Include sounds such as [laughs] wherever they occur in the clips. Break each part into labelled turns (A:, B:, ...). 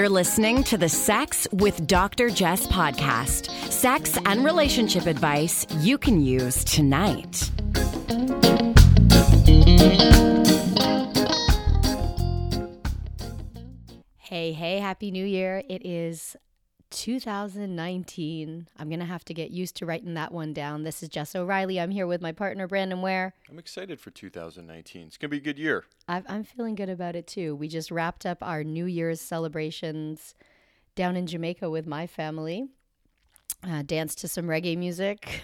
A: You're listening to the Sex with Dr. Jess podcast. Sex and relationship advice you can use tonight.
B: Hey, hey, happy new year. It is 2019. I'm going to have to get used to writing that one down. This is Jess O'Reilly. I'm here with my partner, Brandon Ware.
C: I'm excited for 2019. It's going to be a good year.
B: i am feeling good about it too. We just wrapped up our New Year's celebrations down in Jamaica with my family, uh, danced to some reggae music,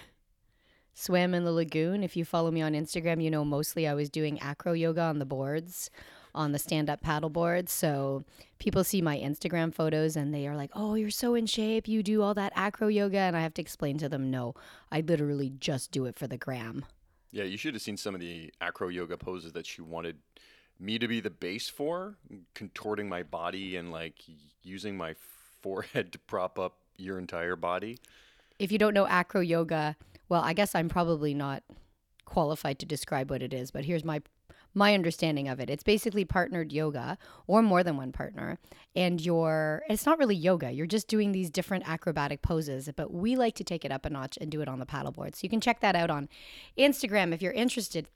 B: swam in the lagoon. If you follow me on Instagram, you know mostly I was doing acro yoga on the boards on the stand up paddleboard. So people see my Instagram photos and they are like, oh, you're so in shape. You do all that acro yoga. And I have to explain to them, no, I literally just do it for the gram.
C: Yeah, you should have seen some of the acro yoga poses that she wanted me to be the base for, contorting my body and like using my [laughs] forehead to prop up your entire body.
B: If you don't know acro yoga, well, I guess I'm probably not qualified to describe what it is, but here's my my understanding of it. It's basically partnered yoga or more than one partner. And you're, it's not really yoga. You're just doing these different acrobatic poses, but we like to take it up a notch and do it on the paddleboard. So you can check that out on Instagram if you're interested.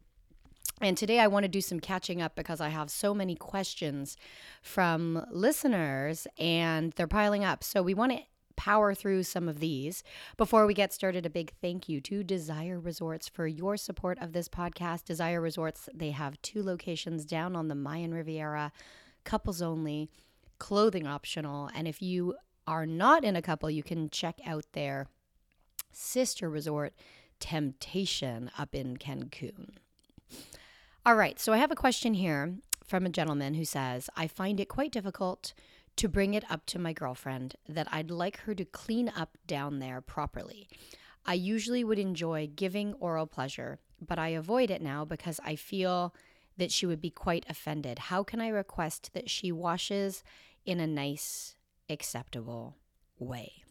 B: And today I want to do some catching up because I have so many questions from listeners and they're piling up. So we want to power through some of these. Before we get started, a big thank you to Desire Resorts for your support of this podcast. Desire Resorts, they have two locations down on the Mayan Riviera, couples only, clothing optional. And if you are not in a couple, you can check out their sister resort, Temptation, up in Cancun. All right, so I have a question here from a gentleman who says, I find it quite difficult to bring it up to my girlfriend that I'd like her to clean up down there properly. I usually would enjoy giving oral pleasure, but I avoid it now because I feel that she would be quite offended. How can I request that she washes in a nice, acceptable way?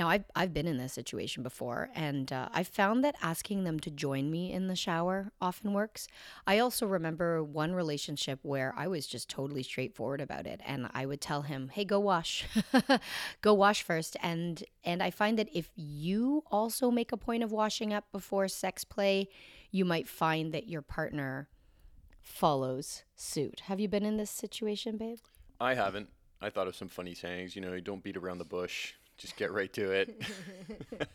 B: Now, I've, I've been in this situation before, and uh, I found that asking them to join me in the shower often works. I also remember one relationship where I was just totally straightforward about it, and I would tell him, "Hey, go wash, [laughs] go wash first. And and I find that if you also make a point of washing up before sex play, you might find that your partner follows suit. Have you been in this situation, babe?
C: I haven't. I thought of some funny sayings. You know, don't beat around the bush just get right to it. [laughs]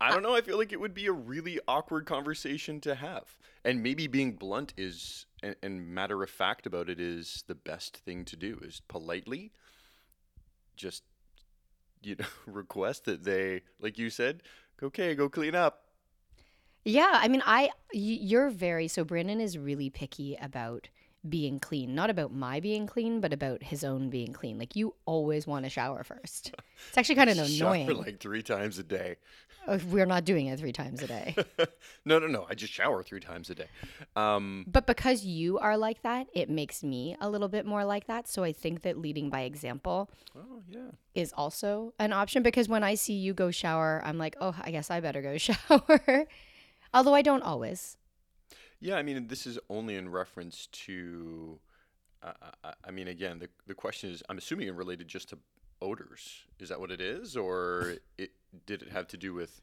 C: I don't know. I feel like it would be a really awkward conversation to have. And maybe being blunt is and, and, matter of fact about it is the best thing to do is politely just you know [laughs] request that they like you said, okay, go clean up.
B: Yeah, I mean I you're very so Brandon is really picky about being clean. Not about my being clean, but about his own being clean. Like you always want to shower first. [laughs] It's actually kind of annoying.
C: Shower like three times a day.
B: Oh, we're not doing it three times a day. [laughs]
C: no, no, no. I just shower three times a day. Um,
B: but because you are like that, it makes me a little bit more like that. So I think that leading by example
C: oh, yeah.
B: is also an option because when I see you go shower, I'm like, oh, I guess I better go [laughs] shower. Although I don't always.
C: Yeah, I mean, this is only in reference to. Uh, I, I mean, again, the the question is, I'm assuming it related just to odors. Is that what it is, or [laughs] it did it have to do with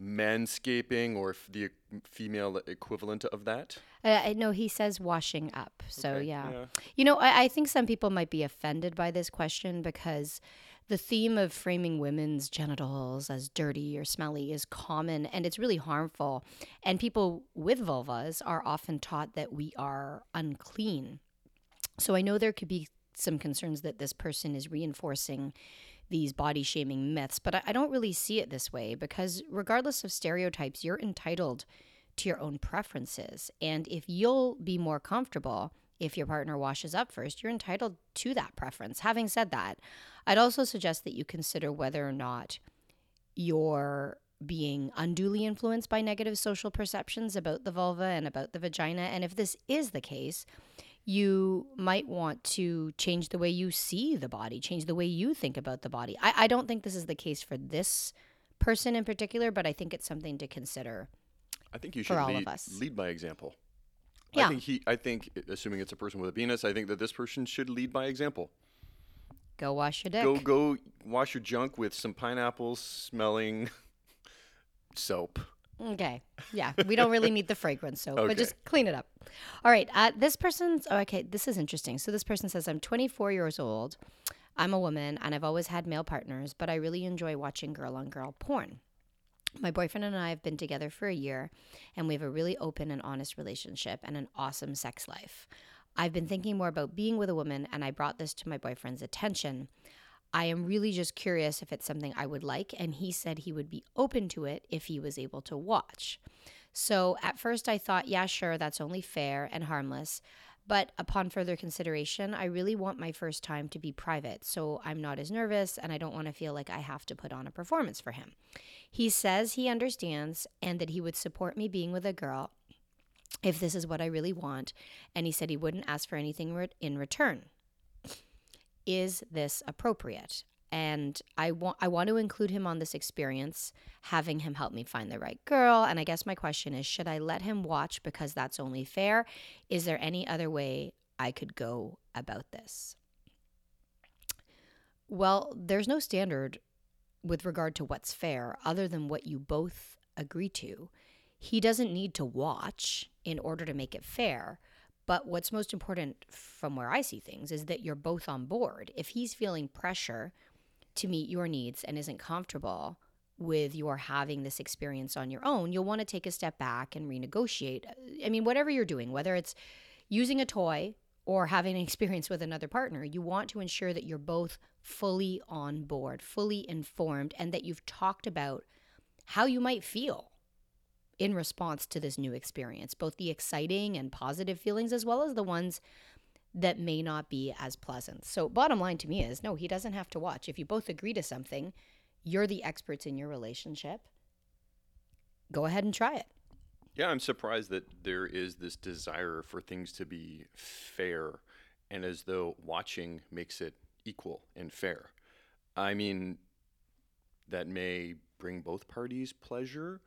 C: manscaping or the female equivalent of that?
B: Uh, no, he says washing up. So okay, yeah. yeah. you know, I, I think some people might be offended by this question because the theme of framing women's genitals as dirty or smelly is common and it's really harmful. And people with vulvas are often taught that we are unclean. So I know there could be some concerns that this person is reinforcing these body shaming myths, but I, I don't really see it this way because, regardless of stereotypes, you're entitled to your own preferences. And if you'll be more comfortable if your partner washes up first, you're entitled to that preference. Having said that, I'd also suggest that you consider whether or not you're being unduly influenced by negative social perceptions about the vulva and about the vagina. And if this is the case, you might want to change the way you see the body, change the way you think about the body. I, I don't think this is the case for this person in particular, but I think it's something to consider.
C: I think you should lead, lead by example.
B: Yeah.
C: I think he. I think, assuming it's a person with a penis, I think that this person should lead by example.
B: Go wash your dick.
C: Go, go, wash your junk with some pineapple smelling [laughs] soap.
B: Okay. Yeah. We don't really need the fragrance soap,
C: Okay.
B: but just clean it up. All right. Uh, this person's, oh, okay. This is interesting. So this person says, I'm 24 years old. I'm a woman and I've always had male partners, but I really enjoy watching girl on girl porn. My boyfriend and I have been together for a year, and we have a really open and honest relationship and an awesome sex life. I've been thinking more about being with a woman, and I brought this to my boyfriend's attention. I am really just curious if it's something I would like, and he said he would be open to it if he was able to watch. So at first I thought, yeah, sure, that's only fair and harmless. But upon further consideration, I really want my first time to be private, so I'm not as nervous and I don't want to feel like I have to put on a performance for him. He says he understands and that he would support me being with a girl if this is what I really want, and he said he wouldn't ask for anything in return. Is this appropriate? And I want I want to include him on this experience, having him help me find the right girl. And I guess my question is, should I let him watch because that's only fair? Is there any other way I could go about this? Well, there's no standard with regard to what's fair other than what you both agree to. He doesn't need to watch in order to make it fair. But what's most important from where I see things is that you're both on board. If he's feeling pressure to meet your needs and isn't comfortable with your having this experience on your own, you'll want to take a step back and renegotiate. I mean, whatever you're doing, whether it's using a toy or having an experience with another partner, you want to ensure that you're both fully on board, fully informed, and that you've talked about how you might feel in response to this new experience, both the exciting and positive feelings, as well as the ones that may not be as pleasant. So, bottom line to me is no, he doesn't have to watch. If you both agree to something, you're the experts in your relationship. Go ahead and try it.
C: Yeah, I'm surprised that there is this desire for things to be fair and as though watching makes it equal and fair. I mean, that may bring both parties pleasure,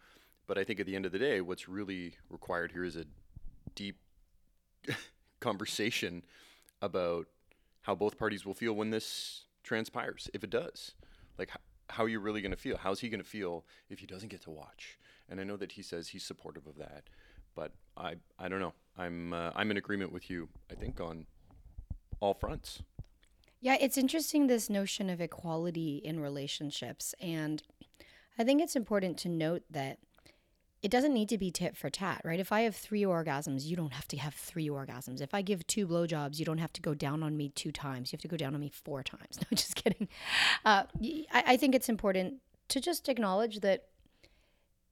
C: but I think at the end of the day, what's really required here is a deep [laughs] conversation about how both parties will feel when this transpires, if it does. Like, how are you really going to feel? How's he going to feel if he doesn't get to watch? And I know that he says he's supportive of that, but I, I don't know. I'm, uh, I'm in agreement with you. I think on all fronts.
B: Yeah, it's interesting this notion of equality in relationships. And I think it's important to note that it doesn't need to be tit for tat, right? If I have three orgasms, you don't have to have three orgasms. If I give two blowjobs, you don't have to go down on me two times. You have to go down on me four times. [laughs] No, just kidding. Uh, I, I think it's important to just acknowledge that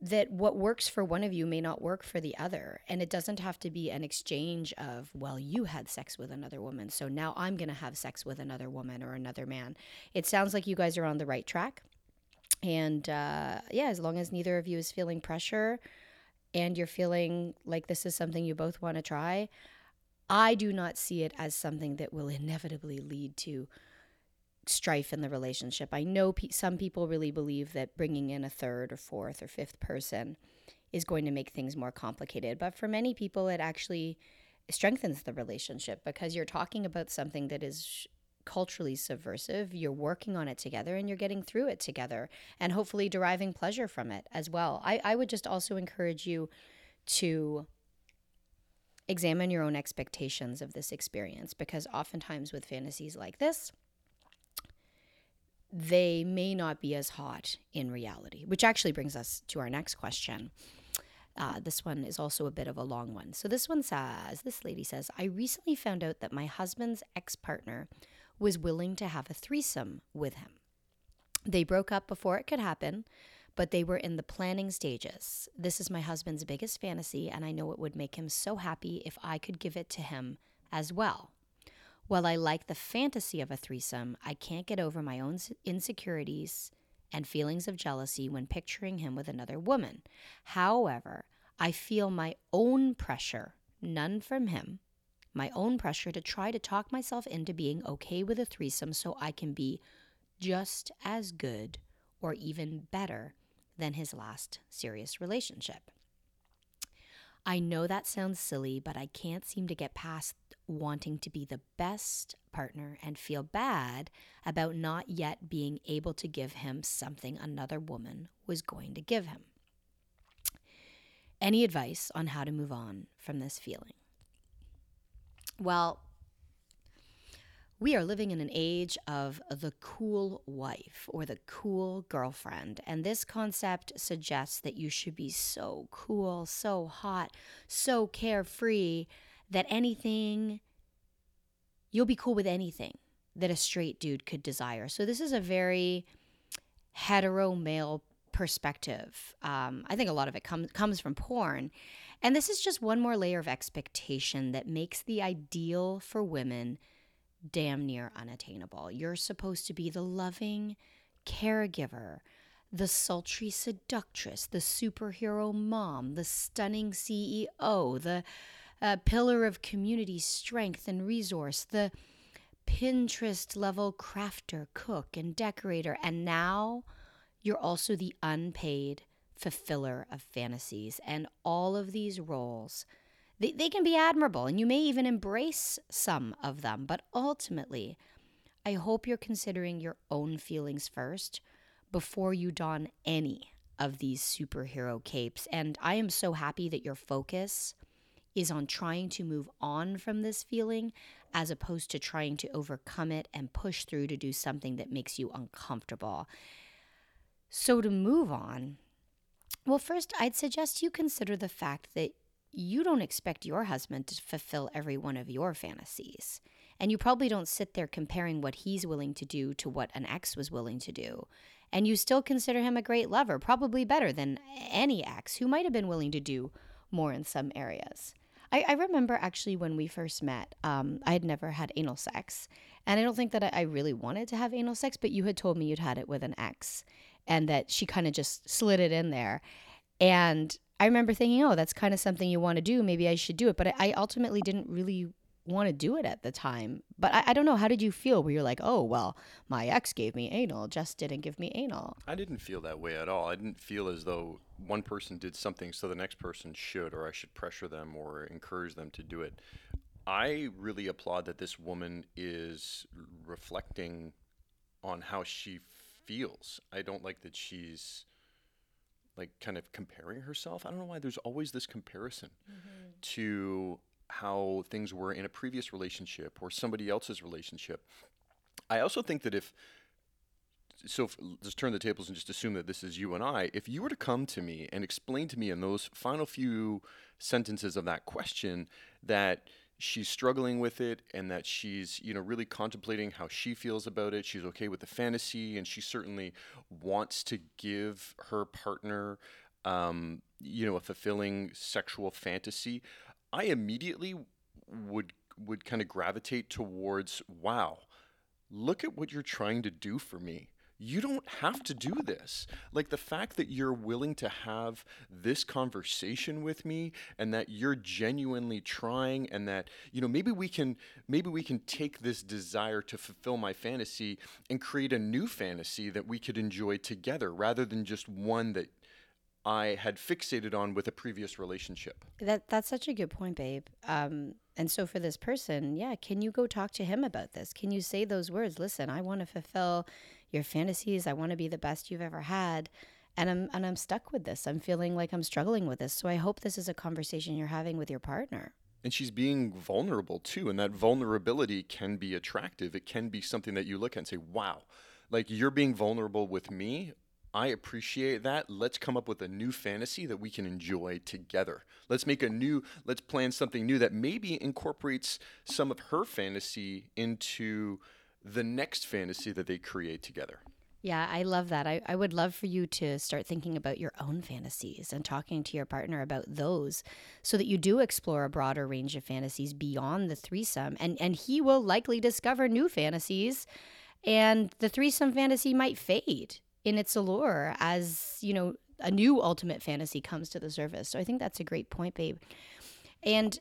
B: that what works for one of you may not work for the other. And it doesn't have to be an exchange of well you had sex with another woman so now i'm going to have sex with another woman or another man. It sounds like you guys are on the right track. And uh, yeah as long as neither of you is feeling pressure and you're feeling like this is something you both want to try i do not see it as something that will inevitably lead to strife in the relationship. I know pe- some people really believe that bringing in a third or fourth or fifth person is going to make things more complicated, but for many people, it actually strengthens the relationship because you're talking about something that is culturally subversive. You're working on it together and you're getting through it together and hopefully deriving pleasure from it as well. I, I would just also encourage you to examine your own expectations of this experience because oftentimes with fantasies like this, they may not be as hot in reality, which actually brings us to our next question. Uh, this one is also a bit of a long one. So, this one says this lady says, I recently found out that my husband's ex partner was willing to have a threesome with him. They broke up before it could happen, but they were in the planning stages. This is my husband's biggest fantasy, and I know it would make him so happy if I could give it to him as well. While I like the fantasy of a threesome, I can't get over my own insecurities and feelings of jealousy when picturing him with another woman. However, I feel my own pressure, none from him, my own pressure to try to talk myself into being okay with a threesome so I can be just as good or even better than his last serious relationship. I know that sounds silly, but I can't seem to get past wanting to be the best partner and feel bad about not yet being able to give him something another woman was going to give him. Any advice on how to move on from this feeling? Well, we are living in an age of the cool wife or the cool girlfriend. And this concept suggests that you should be so cool, so hot, so carefree that anything, you'll be cool with anything that a straight dude could desire. So this is a very hetero male perspective. Um, I think a lot of it comes comes from porn. And this is just one more layer of expectation that makes the ideal for women damn near unattainable. You're supposed to be the loving caregiver, the sultry seductress, the superhero mom, the stunning CEO, the uh, pillar of community strength and resource, the Pinterest level crafter, cook, and decorator. And now you're also the unpaid fulfiller of fantasies. And all of these roles they, they can be admirable and you may even embrace some of them, but ultimately, I hope you're considering your own feelings first before you don any of these superhero capes. And I am so happy that your focus is on trying to move on from this feeling as opposed to trying to overcome it and push through to do something that makes you uncomfortable. So, to move on, well, first, I'd suggest you consider the fact that you don't expect your husband to fulfill every one of your fantasies. And you probably don't sit there comparing what he's willing to do to what an ex was willing to do. And you still consider him a great lover, probably better than any ex who might have been willing to do more in some areas. I, I remember actually when we first met, um, I had never had anal sex. And I don't think that I, I really wanted to have anal sex, but you had told me you'd had it with an ex and that she kind of just slid it in there. And I remember thinking, oh, that's kind of something you want to do. Maybe I should do it. But I, I ultimately didn't really want to do it at the time. But I, I, don't know. How did you feel? Where you're like, oh, well, my ex gave me anal, just didn't give me anal.
C: I didn't feel that way at all. I didn't feel as though one person did something so the next person should, or I should pressure them or encourage them to do it. I really applaud that this woman is reflecting on how she feels. I don't like that she's like kind of comparing herself. I don't know why there's always this comparison mm-hmm. to how things were in a previous relationship or somebody else's relationship. I also think that if so if, just turn the tables and just assume that this is you and I. If you were to come to me and explain to me in those final few sentences of that question that she's struggling with it and that she's you know really contemplating how she feels about it she's okay with the fantasy and she certainly wants to give her partner um, you know a fulfilling sexual fantasy i immediately would would kind of gravitate towards wow look at what you're trying to do for me you don't have to do this. Like the fact that you're willing to have this conversation with me and that you're genuinely trying and that, you know, maybe we can maybe we can take this desire to fulfill my fantasy and create a new fantasy that we could enjoy together rather than just one that I had fixated on with a previous relationship.
D: That that's such a good point, babe. Um, and so for this person, yeah, can you go talk to him about this? Can you say those words? Listen, I want to fulfill your fantasies. I want to be the best you've ever had. And I'm and I'm stuck with this. I'm feeling like I'm struggling with this. So I hope this is a conversation you're having with your partner.
C: And she's being vulnerable too. And that vulnerability can be attractive. It can be something that you look at and say, wow, like you're being vulnerable with me. I appreciate that. Let's come up with a new fantasy that we can enjoy together. Let's make a new, let's plan something new that maybe incorporates some of her fantasy into the next fantasy that they create together.
D: Yeah, I love that. I, I would love for you to start thinking about your own fantasies and talking to your partner about those so that you do explore a broader range of fantasies beyond the threesome. And, and he will likely discover new fantasies, and the threesome fantasy might fade in its allure as, you know, a new ultimate fantasy comes to the surface. So I think that's a great point, babe. And,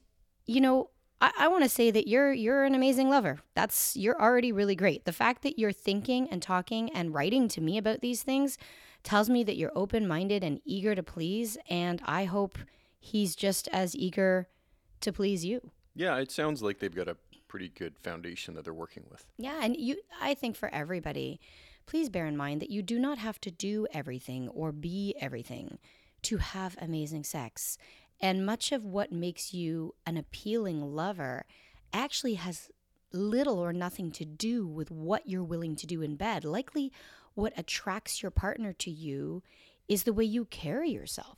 D: you know, I, I want to say that you're you're an amazing lover. That's you're already really great. The fact that you're thinking and talking and writing to me about these things tells me that you're open minded and eager to please. And I hope
B: he's just as eager to please you.
C: Yeah, it sounds like they've got a pretty good foundation that they're working with.
B: Yeah, and you I think for everybody, please bear in mind that you do not have to do everything or be everything to have amazing sex. And much of what makes you an appealing lover actually has little or nothing to do with what you're willing to do in bed. Likely, what attracts your partner to you is the way you carry yourself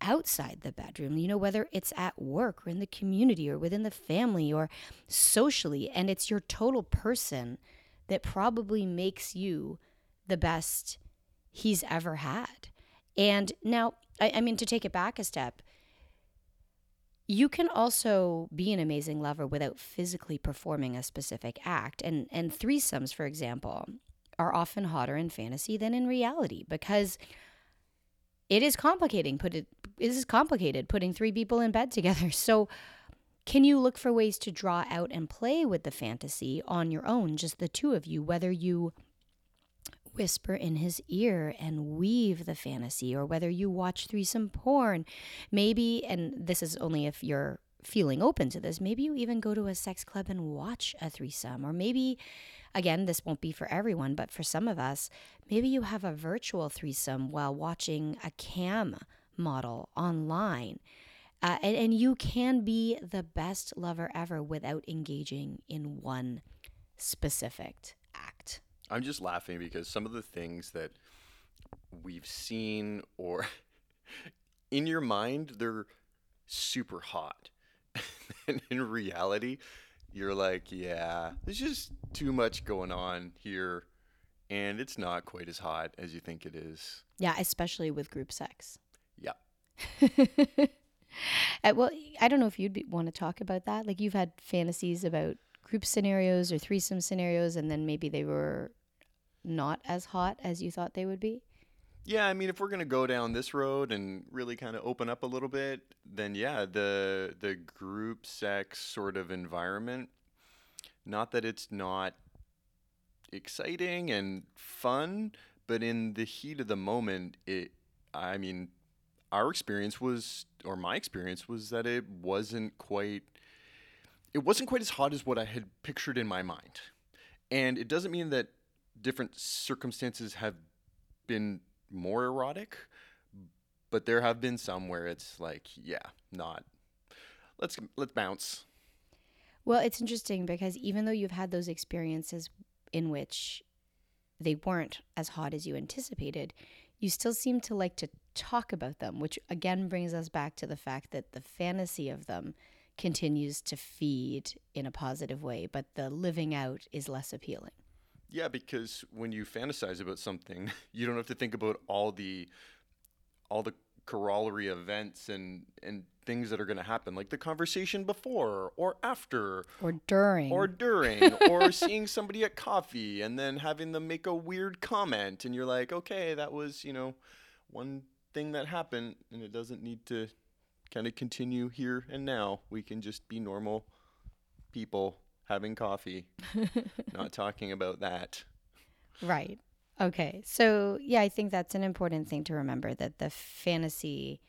B: outside the bedroom, you know, whether it's at work or in the community or within the family or socially. And it's your total person that probably makes you the best he's ever had. And now, I, I mean, to take it back a step, you can also be an amazing lover without physically performing a specific act. And and threesomes, for example, are often hotter in fantasy than in reality because it is complicating put it, it is complicated putting three people in bed together. [laughs] So can you look for ways to draw out and play with the fantasy on your own, just the two of you, whether you whisper in his ear and weave the fantasy, or whether you watch threesome porn. Maybe, and this is only if you're feeling open to this, maybe you even go to a sex club and watch a threesome, or maybe. Again, this won't be for everyone, but for some of us, maybe you have a virtual threesome while watching a cam model online. Uh, and, and you can be the best lover ever without engaging in one specific.
C: I'm just laughing because some of the things that we've seen or [laughs] in your mind, they're super hot. [laughs] and in reality, you're like, yeah, there's just too much going on here. And it's not quite as hot as you think it is.
B: Yeah, especially with group sex.
C: Yeah. [laughs]
B: uh, well, I don't know if you'd be, want to talk about that. Like you've had fantasies about group scenarios or threesome scenarios, and then maybe they were not as hot as you thought they would be?
C: Yeah, I mean, if we're gonna go down this road and really kind of open up a little bit, then yeah, the the group sex sort of environment. Not that it's not exciting and fun, but in the heat of the moment, it. I mean, our experience was, or my experience was that it wasn't quite. It wasn't quite as hot as what I had pictured in my mind, and it doesn't mean that different circumstances have been more erotic, but there have been some where it's like, yeah, not. Let's let's bounce.
B: Well, it's interesting because even though you've had those experiences in which they weren't as hot as you anticipated, you still seem to like to talk about them, which again brings us back to the fact that the fantasy of them continues to feed in a positive way, but the living out is less appealing.
C: Yeah, because when you fantasize about something, [laughs] you don't have to think about all the all the corollary events and and things that are going to happen like the conversation before or after
B: or during.
C: or [laughs] during or seeing somebody at coffee and then having them make a weird comment and you're like okay that was you know one thing that happened and it doesn't need to kind of continue here and now. We can just be normal people having coffee, [laughs] not talking about that.
B: Right. Okay. So, yeah, I think that's an important thing to remember that the fantasy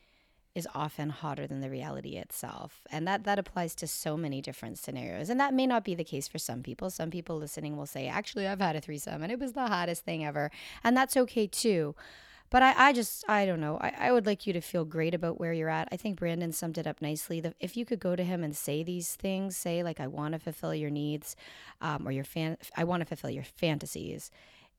B: is often hotter than the reality itself. And that that applies to so many different scenarios. And that may not be the case for some people. Some people listening will say, "Actually, I've had a threesome and it was the hottest thing ever." And that's okay too. But I, I just, I don't know. I, I would like you to feel great about where you're at. I think Brandon summed it up nicely. The, if you could go to him and say these things, say, like, I want to fulfill your needs um, or your fan, I want to fulfill your fantasies.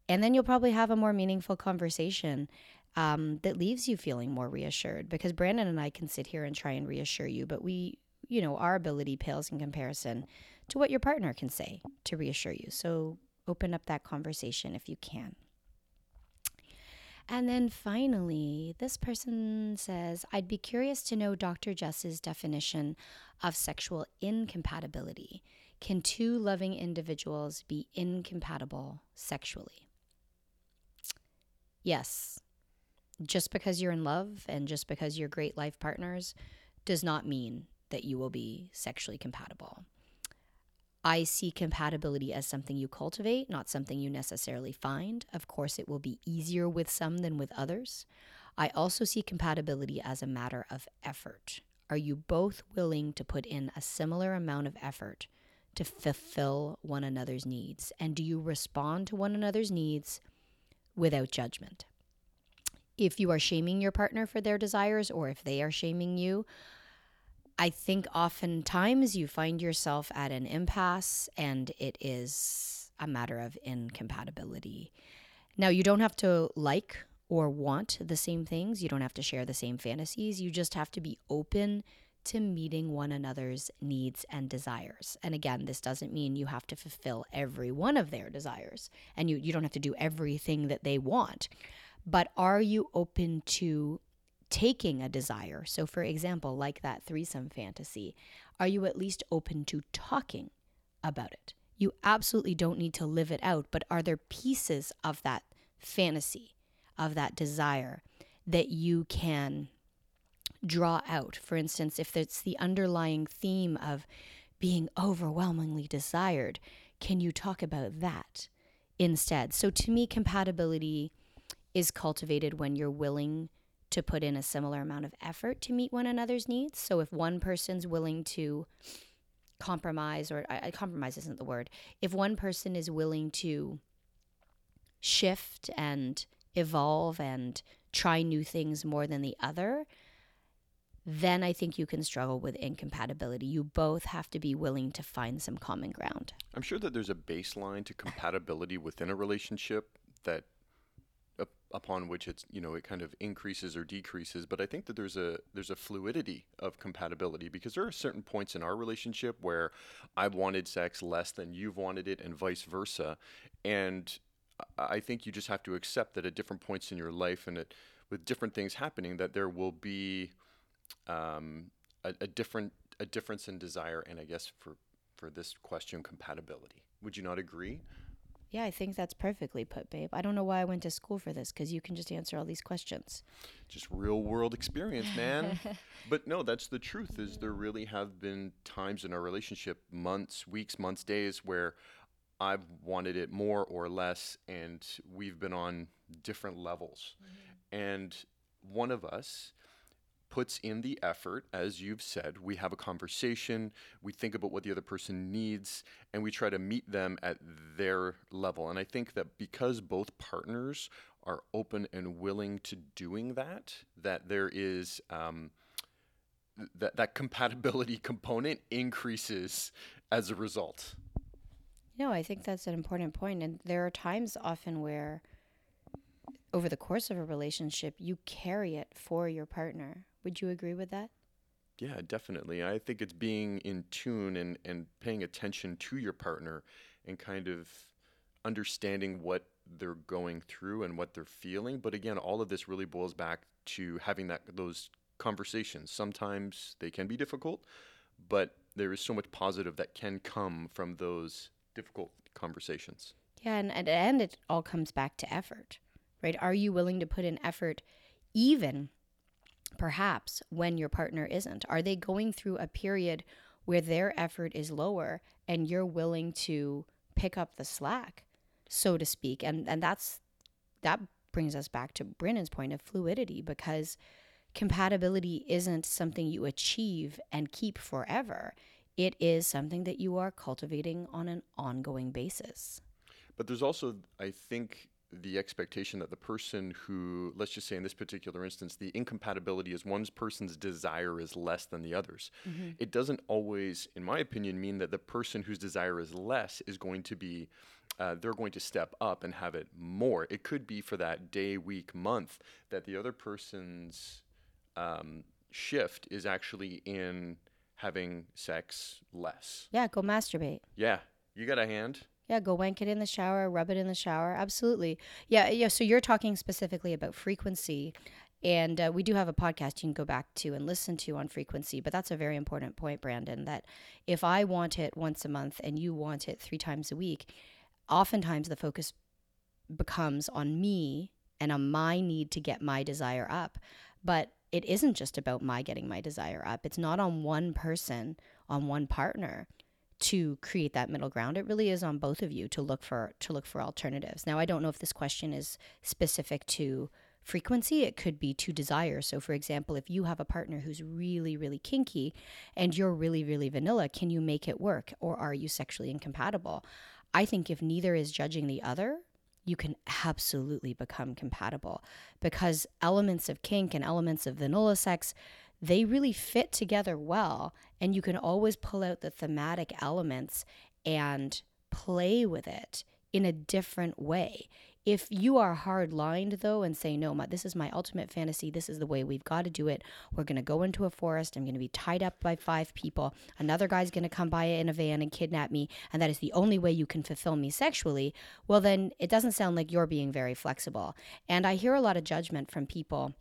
B: And then you'll probably have a more meaningful conversation um, that leaves you feeling more reassured because Brandon and I can sit here and try and reassure you, but we, you know, our ability pales in comparison to what your partner can say to reassure you. So open up that conversation if you can. And then finally, this person says, I'd be curious to know Dr. Jess's definition of sexual incompatibility. Can two loving individuals be incompatible sexually? Yes. Just because you're in love and just because you're great life partners does not mean that you will be sexually compatible. I see compatibility as something you cultivate, not something you necessarily find. Of course, it will be easier with some than with others. I also see compatibility as a matter of effort. Are you both willing to put in a similar amount of effort to fulfill one another's needs? And do you respond to one another's needs without judgment? If you are shaming your partner for their desires or if they are shaming you, I think oftentimes you find yourself at an impasse and it is a matter of incompatibility. Now, you don't have to like or want the same things, you don't have to share the same fantasies. You just have to be open to meeting one another's needs and desires. And again, this doesn't mean you have to fulfill every one of their desires and you, you don't have to do everything that they want. But are you open to taking a desire? So, for example, like that threesome fantasy, are you at least open to talking about it? You absolutely don't need to live it out, but are there pieces of that fantasy, of that desire, that you can draw out? For instance, if it's the underlying theme of being overwhelmingly desired, can you talk about that instead? So, to me, compatibility is cultivated when you're willing to put in a similar amount of effort to meet one another's needs. So, if one person's willing to compromise, or I, compromise isn't the word, if one person is willing to shift and evolve and try new things more than the other, then I think you can struggle with incompatibility. You both have to be willing to find some common ground.
C: I'm sure that there's a baseline to compatibility within a relationship that upon which it's you know it kind of increases or decreases but i think that there's a there's a fluidity of compatibility because there are certain points in our relationship where i've wanted sex less than you've wanted it and vice versa. And i think you just have to accept that at different points in your life and it, with different things happening that there will be um, a, a different a difference in desire and i guess for for this question compatibility. Would you not agree
B: yeah, I think that's perfectly put, babe. I don't know why I went to school for this because you can just answer all these questions.
C: Just real world experience, man. [laughs] but no, that's the truth. Is there really have been times in our relationship, months, weeks, months, days, where I've wanted it more or less, and we've been on different levels. Mm-hmm. And one of us puts in the effort, as you've said. We have a conversation, we think about what the other person needs, and we try to meet them at their level. And I think that because both partners are open and willing to doing that, that there is um, that that compatibility [laughs] component increases as a result.
B: No, I think that's an important point. point, and there are times often where over the course of a relationship, you carry it for your partner. Would you agree with that?
C: Yeah, definitely. I think it's being in tune and, and paying attention to your partner and kind of understanding what they're going through and what they're feeling. But again, all of this really boils back to having that those conversations. Sometimes they can be difficult, but there is so much positive that can come from those difficult conversations.
B: Yeah, and at the end, it all comes back to effort right? Are you willing to put in effort even perhaps when your partner isn't? Are they going through a period where their effort is lower and you're willing to pick up the slack, so to speak? And and that's that brings us back to Brandon's point of fluidity because compatibility isn't something you achieve and keep forever. It is something that you are cultivating on an ongoing basis.
C: But there's also, I think, the expectation that the person who, let's just say in this particular instance, the incompatibility is one person's desire is less than the others. Mm-hmm. It doesn't always, in my opinion, mean that the person whose desire is less is going to be. Uh, they're going to step up and have it more. It could be for that day, week, month that the other person's um, shift is actually in having sex less.
B: Yeah, go masturbate.
C: Yeah, you got a hand.
B: Yeah, go wank it in the shower, rub it in the shower. Absolutely. Yeah, yeah. So you're talking specifically about frequency. And uh, we do have a podcast you can go back to and listen to on frequency. But that's a very important point, Brandon, that if I want it once a month and you want it three times a week, oftentimes the focus becomes on me and on my need to get my desire up. But it isn't just about my getting my desire up, it's not on one person, on one partner to create that middle ground it really is on both of you to look for to look for alternatives now i don't know if this question is specific to frequency, it could be to desire. So, for example, if you have a partner who's really, really kinky and you're really, really vanilla, can you make it work or are you sexually incompatible? I think if neither is judging the other, you can absolutely become compatible because elements of kink and elements of vanilla sex they really fit together well and you can always pull out the thematic elements and play with it in a different way. If you are hard lined though and say, no, my, this is my ultimate fantasy, this is the way we've got to do it, we're going to go into a forest, I'm going to be tied up by five people, another guy's going to come by in a van and kidnap me, and that is the only way you can fulfill me sexually, well, then it doesn't sound like you're being very flexible. And I hear a lot of judgment from people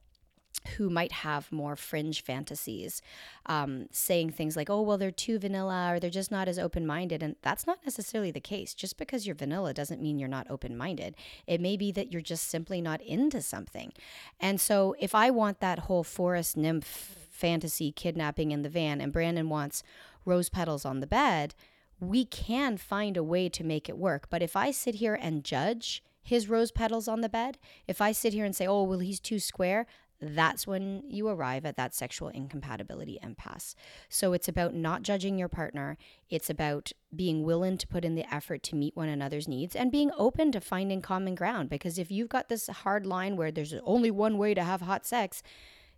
B: who might have more fringe fantasies, um, saying things like, oh, well, they're too vanilla or they're just not as open minded. And that's not necessarily the case. Just because you're vanilla doesn't mean you're not open minded. It may be that you're just simply not into something. And so if I want that whole forest nymph fantasy kidnapping in the van and Brandon wants rose petals on the bed, we can find a way to make it work. But if I sit here and judge, his rose petals on the bed, if I sit here and say, oh, well, he's too square, that's when you arrive at that sexual incompatibility impasse. So it's about not judging your partner. It's about being willing to put in the effort to meet one another's needs and being open to finding common ground. Because if you've got this hard line where there's only one way to have hot sex,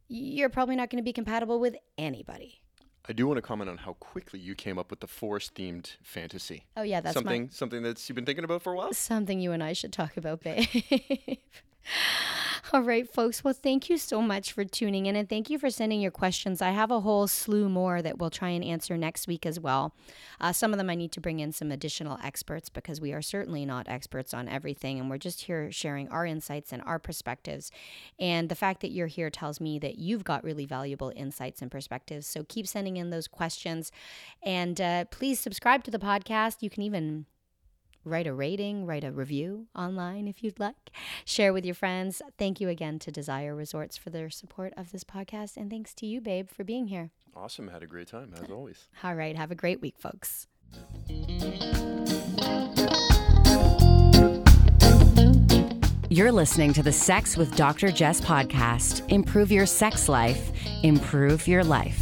B: you're probably not going to be compatible with anybody.
C: I do want to comment on how quickly you came up with the forest themed fantasy.
B: Oh yeah, that's
C: something
B: my,
C: something that's you've been thinking about for a while.
B: Something you and I should talk about, babe. [laughs] [laughs] All right, folks. Well, thank you so much for tuning in and thank you for sending your questions. I have a whole slew more that we'll try and answer next week as well. Uh, some of them I need to bring in some additional experts because we are certainly not experts on everything and we're just here sharing our insights and our perspectives. And the fact that you're here tells me that you've got really valuable insights and perspectives. So keep sending in those questions and uh, please subscribe to the podcast. You can even write a rating, write a review online if you'd like. Share with your friends. Thank you again to Desire Resorts for their support of this podcast. And thanks to you, babe, for being here.
C: Awesome. Had a great time, as always.
B: All right. Have a great week, folks.
A: You're listening to the Sex with Dr. Jess podcast. Improve your sex life, improve your life.